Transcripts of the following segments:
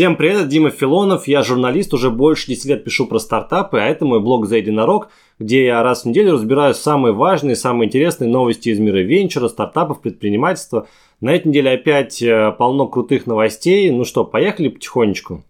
Всем привет, Дима Филонов, я журналист, уже больше 10 лет пишу про стартапы, а это мой блог «За единорог», где я раз в неделю разбираю самые важные, самые интересные новости из мира венчура, стартапов, предпринимательства. На этой неделе опять э, полно крутых новостей. Ну что, поехали потихонечку.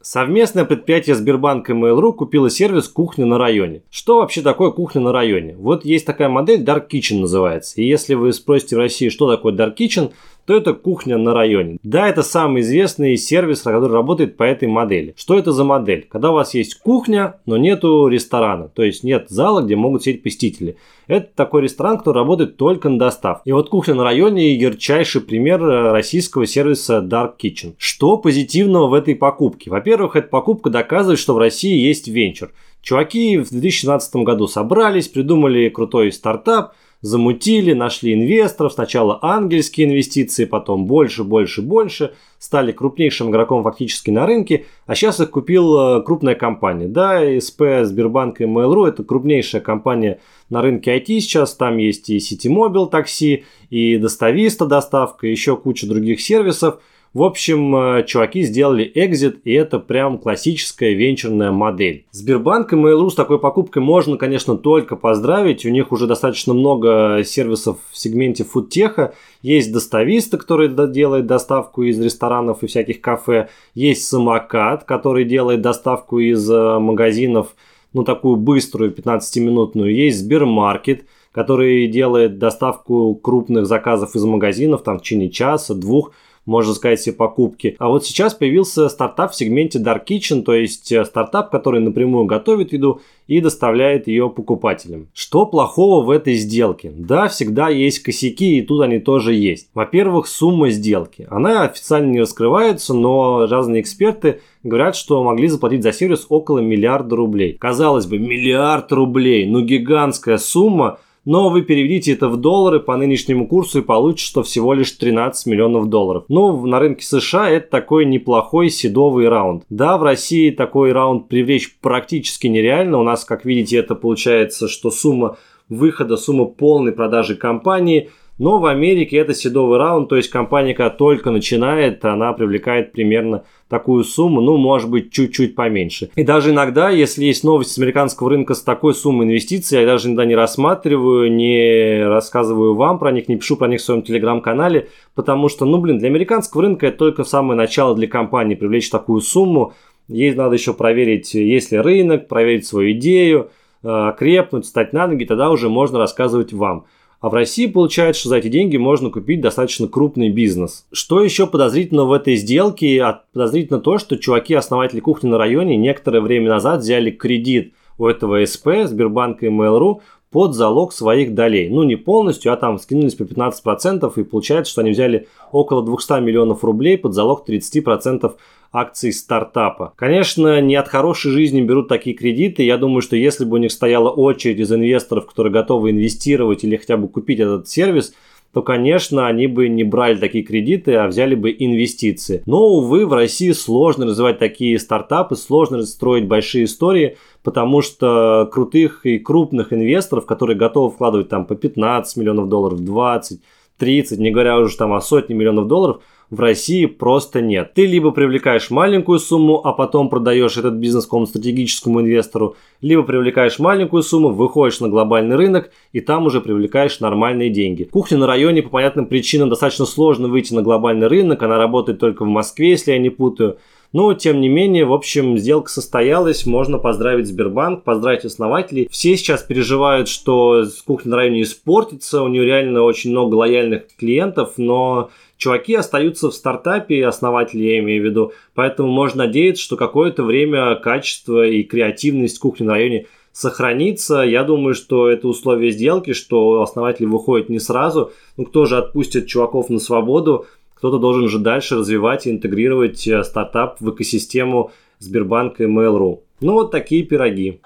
Совместное предприятие Сбербанка и Mail.ru купило сервис «Кухня на районе». Что вообще такое кухня на районе? Вот есть такая модель Dark Kitchen называется. И если вы спросите в России, что такое Dark Kitchen, то это кухня на районе. Да, это самый известный сервис, который работает по этой модели. Что это за модель? Когда у вас есть кухня, но нету ресторана, то есть нет зала, где могут сидеть посетители. Это такой ресторан, который работает только на доставку. И вот кухня на районе ярчайший пример э, российского сервиса Dark Kitchen. Что позитивного в этой покупке? Во-первых, эта покупка доказывает, что в России есть венчур. Чуваки в 2017 году собрались, придумали крутой стартап – замутили, нашли инвесторов, сначала ангельские инвестиции, потом больше, больше, больше, стали крупнейшим игроком фактически на рынке, а сейчас их купил э, крупная компания. Да, СП, Сбербанк и Mail.ru это крупнейшая компания на рынке IT сейчас, там есть и Ситимобил такси, и Достависта доставка, еще куча других сервисов – в общем, э, чуваки сделали экзит, и это прям классическая венчурная модель. Сбербанк и Mail.ru с такой покупкой можно, конечно, только поздравить. У них уже достаточно много сервисов в сегменте фудтеха. Есть достависты, который делает доставку из ресторанов и всяких кафе. Есть самокат, который делает доставку из э, магазинов, ну такую быструю 15-минутную. Есть Сбермаркет, который делает доставку крупных заказов из магазинов там в течение часа, двух можно сказать, все покупки. А вот сейчас появился стартап в сегменте Dark Kitchen, то есть э, стартап, который напрямую готовит еду и доставляет ее покупателям. Что плохого в этой сделке? Да, всегда есть косяки, и тут они тоже есть. Во-первых, сумма сделки. Она официально не раскрывается, но разные эксперты говорят, что могли заплатить за сервис около миллиарда рублей. Казалось бы, миллиард рублей, ну гигантская сумма, но вы переведите это в доллары по нынешнему курсу и получите, что всего лишь 13 миллионов долларов. Ну, на рынке США это такой неплохой седовый раунд. Да, в России такой раунд привлечь практически нереально. У нас, как видите, это получается, что сумма выхода, сумма полной продажи компании – но в Америке это седовый раунд, то есть компания, когда только начинает, она привлекает примерно такую сумму, ну, может быть, чуть-чуть поменьше. И даже иногда, если есть новости с американского рынка с такой суммой инвестиций, я даже иногда не рассматриваю, не рассказываю вам про них, не пишу про них в своем телеграм-канале, потому что, ну, блин, для американского рынка это только самое начало для компании привлечь такую сумму. Ей надо еще проверить, есть ли рынок, проверить свою идею, э, крепнуть, стать на ноги, тогда уже можно рассказывать вам. А в России получается, что за эти деньги можно купить достаточно крупный бизнес. Что еще подозрительно в этой сделке? Подозрительно то, что чуваки, основатели кухни на районе, некоторое время назад взяли кредит у этого СП, Сбербанка и Mail.ru под залог своих долей. Ну, не полностью, а там скинулись по 15%, и получается, что они взяли около 200 миллионов рублей под залог 30% акций стартапа. Конечно, не от хорошей жизни берут такие кредиты. Я думаю, что если бы у них стояла очередь из инвесторов, которые готовы инвестировать или хотя бы купить этот сервис, то, конечно, они бы не брали такие кредиты, а взяли бы инвестиции. Но, увы, в России сложно развивать такие стартапы, сложно строить большие истории, потому что крутых и крупных инвесторов, которые готовы вкладывать там по 15 миллионов долларов, 20, 30, не говоря уже там о сотне миллионов долларов – в России просто нет. Ты либо привлекаешь маленькую сумму, а потом продаешь этот бизнес какому-то стратегическому инвестору, либо привлекаешь маленькую сумму, выходишь на глобальный рынок и там уже привлекаешь нормальные деньги. Кухня на районе по понятным причинам достаточно сложно выйти на глобальный рынок, она работает только в Москве, если я не путаю. Но, тем не менее, в общем, сделка состоялась, можно поздравить Сбербанк, поздравить основателей. Все сейчас переживают, что кухня на районе испортится, у нее реально очень много лояльных клиентов, но чуваки остаются в стартапе, основатели я имею в виду, поэтому можно надеяться, что какое-то время качество и креативность кухни на районе сохранится. Я думаю, что это условие сделки, что основатели выходят не сразу. Ну, кто же отпустит чуваков на свободу? Кто-то должен уже дальше развивать и интегрировать э, стартап в экосистему Сбербанка и Mail.ru. Ну, вот такие пироги.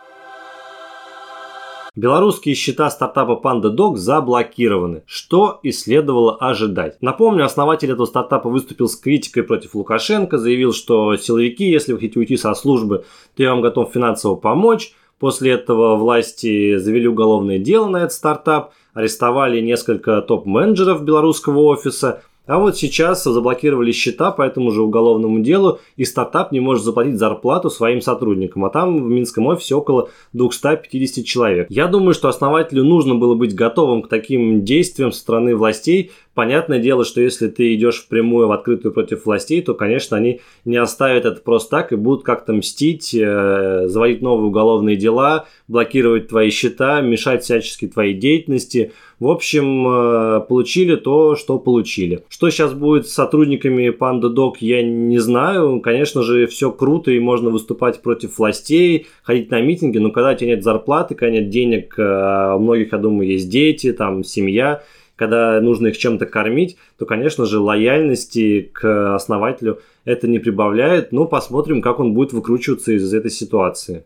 Белорусские счета стартапа PandaDog заблокированы, что и следовало ожидать. Напомню, основатель этого стартапа выступил с критикой против Лукашенко, заявил, что силовики, если вы хотите уйти со службы, то я вам готов финансово помочь. После этого власти завели уголовное дело на этот стартап, арестовали несколько топ-менеджеров белорусского офиса. А вот сейчас заблокировали счета по этому же уголовному делу, и стартап не может заплатить зарплату своим сотрудникам. А там в Минском офисе около 250 человек. Я думаю, что основателю нужно было быть готовым к таким действиям со стороны властей. Понятное дело, что если ты идешь впрямую в открытую против властей, то, конечно, они не оставят это просто так и будут как-то мстить, э, заводить новые уголовные дела, блокировать твои счета, мешать всячески твоей деятельности. В общем, э, получили то, что получили. Что сейчас будет с сотрудниками PandaDoc, я не знаю. Конечно же, все круто и можно выступать против властей, ходить на митинги, но когда у тебя нет зарплаты, когда нет денег, э, у многих, я думаю, есть дети, там, семья, когда нужно их чем-то кормить, то, конечно же, лояльности к основателю это не прибавляет. Но посмотрим, как он будет выкручиваться из этой ситуации.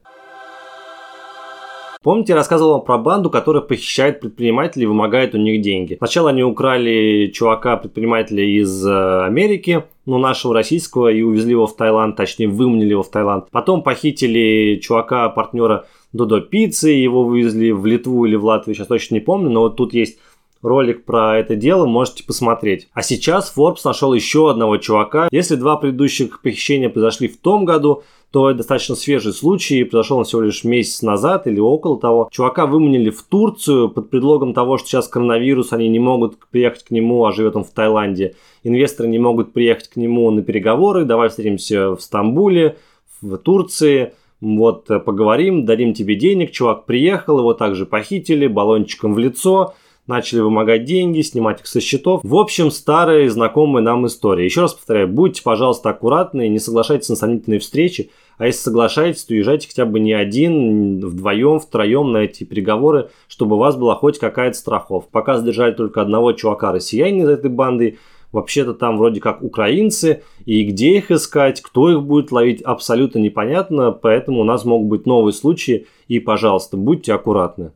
Помните, я рассказывал вам про банду, которая похищает предпринимателей и вымогает у них деньги. Сначала они украли чувака-предпринимателя из э, Америки, ну, нашего российского, и увезли его в Таиланд, точнее, выманили его в Таиланд. Потом похитили чувака-партнера Додо Пиццы, его вывезли в Литву или в Латвию, сейчас точно не помню, но вот тут есть ролик про это дело, можете посмотреть. А сейчас Forbes нашел еще одного чувака. Если два предыдущих похищения произошли в том году, то это достаточно свежий случай, произошел он всего лишь месяц назад или около того. Чувака выманили в Турцию под предлогом того, что сейчас коронавирус, они не могут приехать к нему, а живет он в Таиланде. Инвесторы не могут приехать к нему на переговоры, давай встретимся в Стамбуле, в Турции, вот поговорим, дадим тебе денег. Чувак приехал, его также похитили баллончиком в лицо – начали вымогать деньги, снимать их со счетов. В общем, старая знакомая нам история. Еще раз повторяю, будьте, пожалуйста, аккуратны, не соглашайтесь на сомнительные встречи, а если соглашаетесь, то езжайте хотя бы не один, вдвоем, втроем на эти переговоры, чтобы у вас была хоть какая-то страховка. Пока задержали только одного чувака россиянина из этой банды, вообще-то там вроде как украинцы, и где их искать, кто их будет ловить, абсолютно непонятно, поэтому у нас могут быть новые случаи, и, пожалуйста, будьте аккуратны.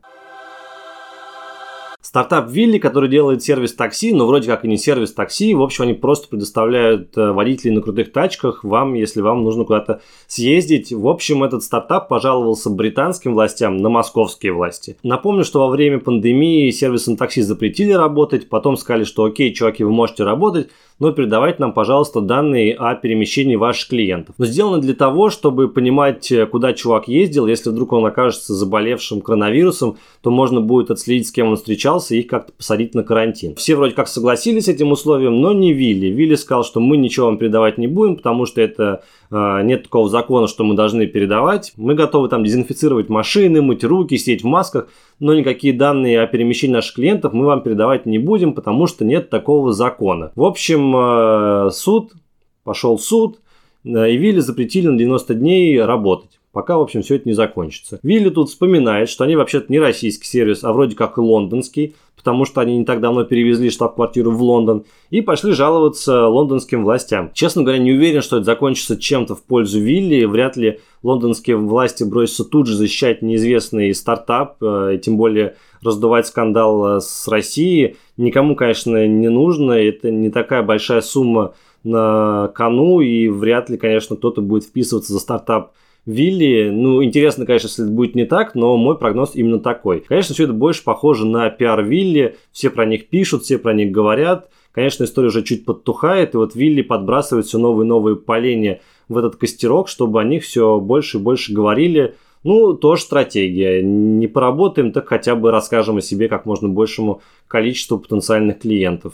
Стартап Вилли, который делает сервис такси, но вроде как и не сервис такси. В общем, они просто предоставляют э, водителей на крутых тачках вам, если вам нужно куда-то съездить. В общем, этот стартап пожаловался британским властям на московские власти. Напомню, что во время пандемии сервисы на такси запретили работать, потом сказали, что окей, чуваки, вы можете работать, но передавайте нам, пожалуйста, данные о перемещении ваших клиентов. Но сделано для того, чтобы понимать, э, куда чувак ездил. Если вдруг он окажется заболевшим коронавирусом, то можно будет отследить, с кем он встречался и их как-то посадить на карантин. Все вроде как согласились с этим условием, но не Вилли. Вилли сказал, что мы ничего вам передавать не будем, потому что это э, нет такого закона, что мы должны передавать. Мы готовы там дезинфицировать машины, мыть руки, сидеть в масках, но никакие данные о перемещении наших клиентов мы вам передавать не будем, потому что нет такого закона. В общем, э, суд, пошел суд, э, и Вилли запретили на 90 дней работать пока, в общем, все это не закончится. Вилли тут вспоминает, что они вообще-то не российский сервис, а вроде как и лондонский, потому что они не так давно перевезли штаб-квартиру в Лондон и пошли жаловаться лондонским властям. Честно говоря, не уверен, что это закончится чем-то в пользу Вилли. Вряд ли лондонские власти бросятся тут же защищать неизвестный стартап, э, и тем более раздувать скандал э, с Россией. Никому, конечно, не нужно. Это не такая большая сумма на кону, и вряд ли, конечно, кто-то будет вписываться за стартап Вилли, ну, интересно, конечно, если это будет не так, но мой прогноз именно такой. Конечно, все это больше похоже на пиар Вилли, все про них пишут, все про них говорят. Конечно, история уже чуть подтухает, и вот Вилли подбрасывает все новые и новые поленья в этот костерок, чтобы о них все больше и больше говорили. Ну, тоже стратегия. Не поработаем, так хотя бы расскажем о себе как можно большему количеству потенциальных клиентов.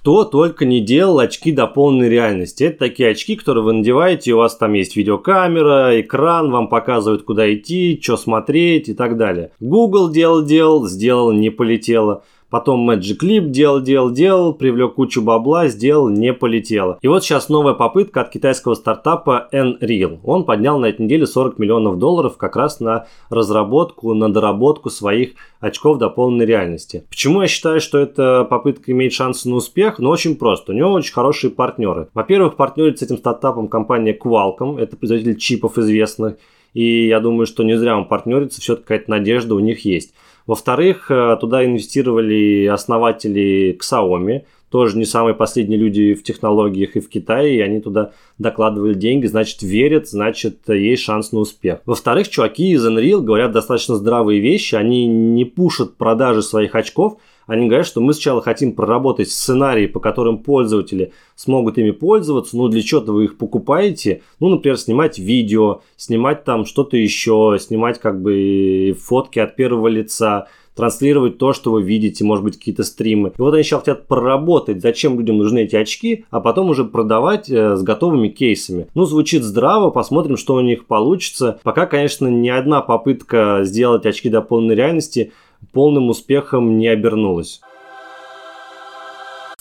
Кто только не делал очки до полной реальности. Это такие очки, которые вы надеваете, у вас там есть видеокамера, экран, вам показывают, куда идти, что смотреть и так далее. Google делал-делал, сделал, не полетело. Потом Magic Clip делал, делал, делал, привлек кучу бабла, сделал, не полетело. И вот сейчас новая попытка от китайского стартапа Nreal. Он поднял на этой неделе 40 миллионов долларов как раз на разработку, на доработку своих очков до полной реальности. Почему я считаю, что эта попытка имеет шансы на успех? Ну, очень просто. У него очень хорошие партнеры. Во-первых, партнерит с этим стартапом компания Qualcomm. Это производитель чипов известных. И я думаю, что не зря он партнерится, все-таки какая-то надежда у них есть. Во-вторых, э, туда инвестировали основатели Xiaomi, тоже не самые последние люди в технологиях и в Китае, и они туда докладывали деньги, значит, верят, значит, есть шанс на успех. Во-вторых, чуваки из Unreal говорят достаточно здравые вещи, они не пушат продажи своих очков, они говорят, что мы сначала хотим проработать сценарии, по которым пользователи смогут ими пользоваться. Ну, для чего-то вы их покупаете. Ну, например, снимать видео, снимать там что-то еще, снимать как бы фотки от первого лица, транслировать то, что вы видите, может быть, какие-то стримы. И вот они сейчас хотят проработать, зачем людям нужны эти очки, а потом уже продавать э, с готовыми кейсами. Ну, звучит здраво, посмотрим, что у них получится. Пока, конечно, ни одна попытка сделать очки до полной реальности полным успехом не обернулась.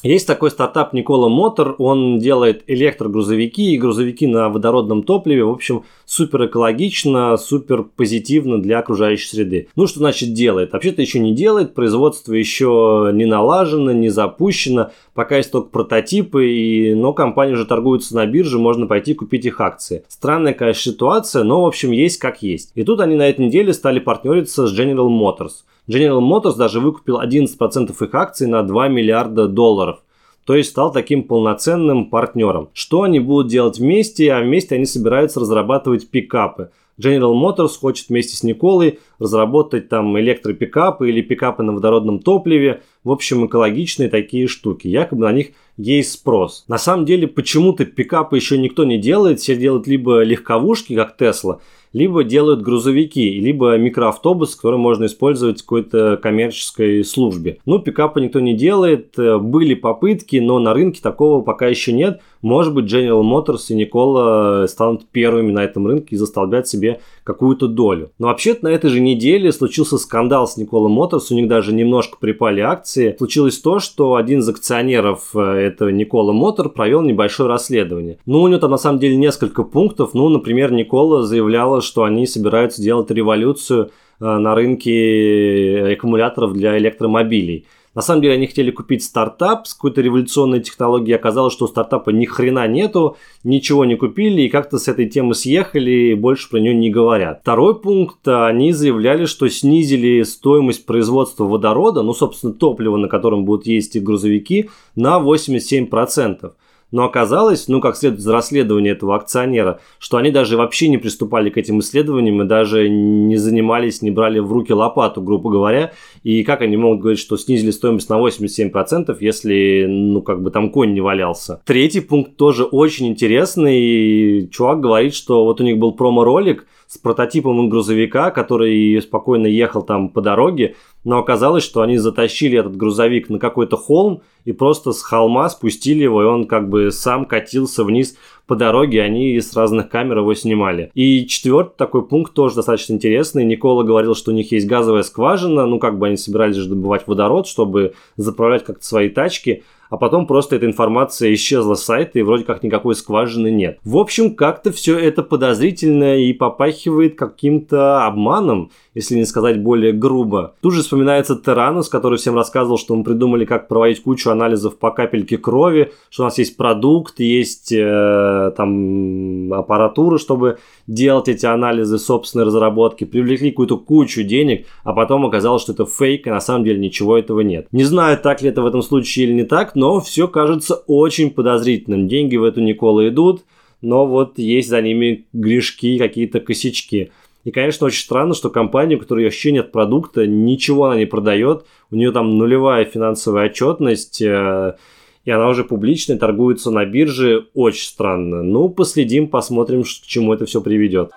Есть такой стартап Никола Мотор, он делает электрогрузовики и грузовики на водородном топливе, в общем, супер экологично, супер позитивно для окружающей среды. Ну, что значит делает? Вообще-то еще не делает, производство еще не налажено, не запущено, пока есть только прототипы, и, но компания уже торгуется на бирже, можно пойти купить их акции. Странная, конечно, ситуация, но, в общем, есть как есть. И тут они на этой неделе стали партнериться с General Motors. General Motors даже выкупил 11% их акций на 2 миллиарда долларов. То есть стал таким полноценным партнером. Что они будут делать вместе? А вместе они собираются разрабатывать пикапы. General Motors хочет вместе с Николой разработать там электропикапы или пикапы на водородном топливе. В общем, экологичные такие штуки. Якобы на них есть спрос. На самом деле, почему-то пикапы еще никто не делает. Все делают либо легковушки, как Tesla, либо делают грузовики, либо микроавтобус, который можно использовать в какой-то коммерческой службе. Ну, пикапы никто не делает, были попытки, но на рынке такого пока еще нет. Может быть, General Motors и Никола станут первыми на этом рынке и застолбят себе какую-то долю. Но вообще-то на этой же неделе случился скандал с Никола Motors, у них даже немножко припали акции. Случилось то, что один из акционеров э, этого Никола Мотор провел небольшое расследование. Ну, у него там на самом деле несколько пунктов. Ну, например, Никола заявляла, что они собираются делать революцию э, на рынке аккумуляторов для электромобилей. На самом деле они хотели купить стартап с какой-то революционной технологией. Оказалось, что у стартапа ни хрена нету, ничего не купили и как-то с этой темы съехали и больше про нее не говорят. Второй пункт. Они заявляли, что снизили стоимость производства водорода, ну, собственно, топлива, на котором будут ездить грузовики, на 87%. Но оказалось, ну, как следует из расследования этого акционера, что они даже вообще не приступали к этим исследованиям и даже не занимались, не брали в руки лопату, грубо говоря. И как они могут говорить, что снизили стоимость на 87%, если, ну, как бы там конь не валялся. Третий пункт тоже очень интересный. Чувак говорит, что вот у них был промо-ролик, с прототипом грузовика, который спокойно ехал там по дороге, но оказалось, что они затащили этот грузовик на какой-то холм и просто с холма спустили его, и он как бы сам катился вниз по дороге, они с разных камер его снимали. И четвертый такой пункт тоже достаточно интересный. Никола говорил, что у них есть газовая скважина, ну как бы они собирались же добывать водород, чтобы заправлять как-то свои тачки а потом просто эта информация исчезла с сайта и вроде как никакой скважины нет. В общем, как-то все это подозрительно и попахивает каким-то обманом, если не сказать более грубо. Тут же вспоминается Теранус, который всем рассказывал, что мы придумали, как проводить кучу анализов по капельке крови, что у нас есть продукт, есть э, там аппаратура, чтобы делать эти анализы собственной разработки, привлекли какую-то кучу денег, а потом оказалось, что это фейк, и на самом деле ничего этого нет. Не знаю, так ли это в этом случае или не так, но все кажется очень подозрительным. Деньги в эту Никола идут, но вот есть за ними грешки, какие-то косячки. И, конечно, очень странно, что компания, у которой вообще нет продукта, ничего она не продает, у нее там нулевая финансовая отчетность, э, и она уже публичная, торгуется на бирже, очень странно. Ну, последим, посмотрим, к чему это все приведет.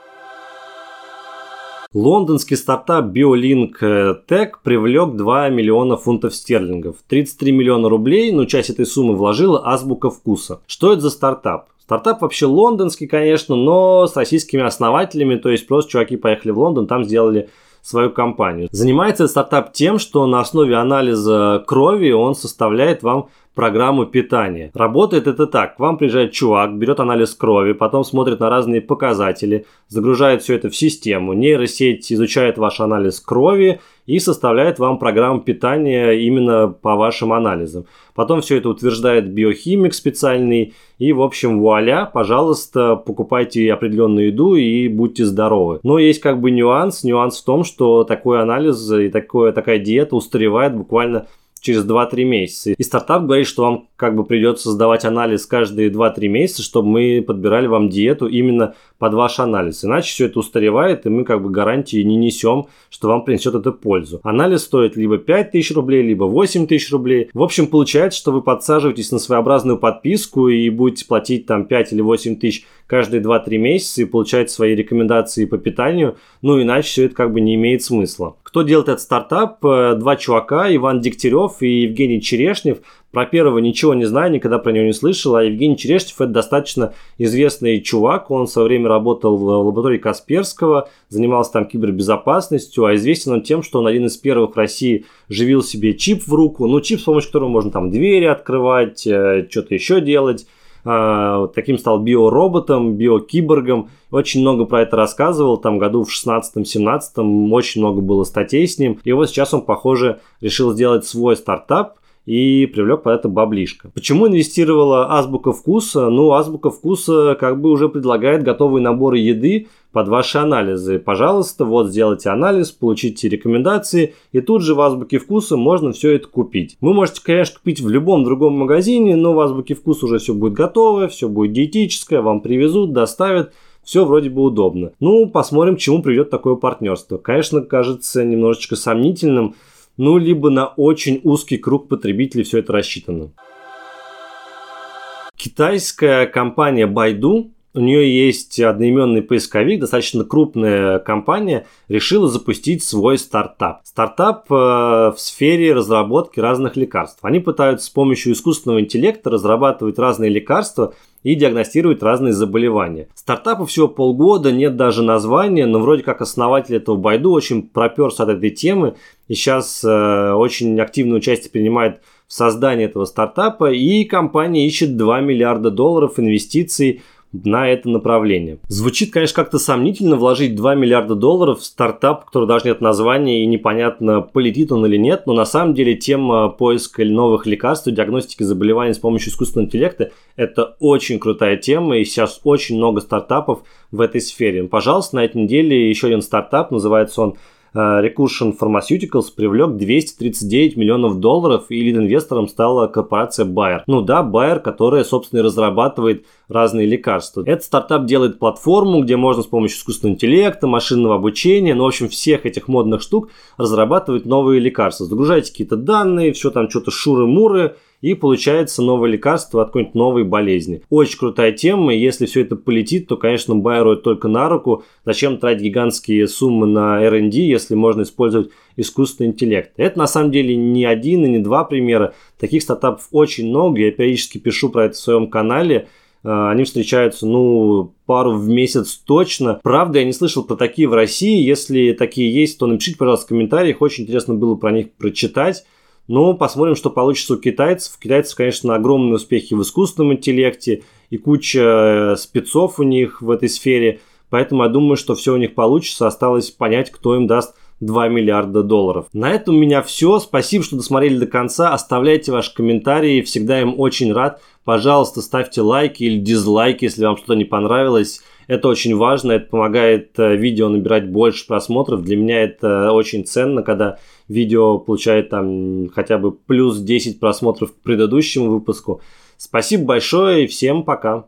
Лондонский стартап BioLink Tech привлек 2 миллиона фунтов стерлингов. 33 миллиона рублей, но часть этой суммы вложила Азбука Вкуса. Что это за стартап? Стартап вообще лондонский, конечно, но с российскими основателями, то есть просто чуваки поехали в Лондон, там сделали свою компанию. Занимается стартап тем, что на основе анализа крови он составляет вам программу питания. Работает это так. К вам приезжает чувак, берет анализ крови, потом смотрит на разные показатели, загружает все это в систему. Нейросеть изучает ваш анализ крови и составляет вам программу питания именно по вашим анализам. Потом все это утверждает биохимик специальный. И, в общем, вуаля, пожалуйста, покупайте определенную еду и будьте здоровы. Но есть как бы нюанс. Нюанс в том, что такой анализ и такое, такая диета устаревает буквально через 2-3 месяца. И стартап говорит, что вам как бы придется сдавать анализ каждые 2-3 месяца, чтобы мы подбирали вам диету именно под ваш анализ. Иначе все это устаревает, и мы как бы гарантии не несем, что вам принесет это пользу. Анализ стоит либо 5 тысяч рублей, либо 8 тысяч рублей. В общем, получается, что вы подсаживаетесь на своеобразную подписку и будете платить там 5 или 8 тысяч каждые 2-3 месяца и получать свои рекомендации по питанию. Ну, иначе все это как бы не имеет смысла. Кто делает этот стартап? Э, два чувака, Иван Дегтярев и Евгений Черешнев. Про первого ничего не знаю, никогда про него не слышал, а Евгений Черешнев это достаточно известный чувак, он в свое время работал в лаборатории Касперского, занимался там кибербезопасностью, а известен он тем, что он один из первых в России живил себе чип в руку, ну чип, с помощью которого можно там двери открывать, э, что-то еще делать, а, таким стал биороботом, биокиборгом. Очень много про это рассказывал, там году в 16-17 очень много было статей с ним. И вот сейчас он, похоже, решил сделать свой стартап, и привлек под это баблишко. Почему инвестировала Азбука Вкуса? Ну, Азбука Вкуса как бы уже предлагает готовые наборы еды под ваши анализы. Пожалуйста, вот сделайте анализ, получите рекомендации, и тут же в Азбуке Вкуса можно все это купить. Вы можете, конечно, купить в любом другом магазине, но в Азбуке Вкуса уже все будет готово, все будет диетическое, вам привезут, доставят. Все вроде бы удобно. Ну, посмотрим, к чему приведет такое партнерство. Конечно, кажется немножечко сомнительным, ну, либо на очень узкий круг потребителей все это рассчитано. Китайская компания Baidu у нее есть одноименный поисковик, достаточно крупная компания, решила запустить свой стартап. Стартап э, в сфере разработки разных лекарств. Они пытаются с помощью искусственного интеллекта разрабатывать разные лекарства и диагностировать разные заболевания. Стартапу всего полгода, нет даже названия, но вроде как основатель этого Байду очень проперся от этой темы и сейчас э, очень активное участие принимает в создании этого стартапа и компания ищет 2 миллиарда долларов инвестиций на это направление. Звучит, конечно, как-то сомнительно вложить 2 миллиарда долларов в стартап, который даже нет названия и непонятно, полетит он или нет, но на самом деле тема поиска новых лекарств, диагностики заболеваний с помощью искусственного интеллекта – это очень крутая тема, и сейчас очень много стартапов в этой сфере. Пожалуйста, на этой неделе еще один стартап, называется он Recursion Pharmaceuticals привлек 239 миллионов долларов, и лид-инвестором стала корпорация Bayer. Ну да, Bayer, которая, собственно, и разрабатывает разные лекарства. Этот стартап делает платформу, где можно с помощью искусственного интеллекта, машинного обучения, ну, в общем, всех этих модных штук разрабатывать новые лекарства. Загружаете какие-то данные, все там что-то шуры-муры, и получается новое лекарство от какой-нибудь новой болезни. Очень крутая тема, и если все это полетит, то, конечно, Байеру только на руку. Зачем тратить гигантские суммы на R&D, если можно использовать искусственный интеллект. Это на самом деле не один и не два примера. Таких стартапов очень много. Я периодически пишу про это в своем канале. А, они встречаются, ну, пару в месяц точно. Правда, я не слышал про такие в России. Если такие есть, то напишите, пожалуйста, в комментариях. Очень интересно было про них прочитать. Но посмотрим, что получится у китайцев. У китайцев, конечно, огромные успехи в искусственном интеллекте и куча э, спецов у них в этой сфере. Поэтому я думаю, что все у них получится. Осталось понять, кто им даст 2 миллиарда долларов. На этом у меня все. Спасибо, что досмотрели до конца. Оставляйте ваши комментарии. Всегда им очень рад. Пожалуйста, ставьте лайки или дизлайки, если вам что-то не понравилось. Это очень важно, это помогает э, видео набирать больше просмотров. Для меня это очень ценно, когда видео получает там хотя бы плюс 10 просмотров к предыдущему выпуску. Спасибо большое и всем пока.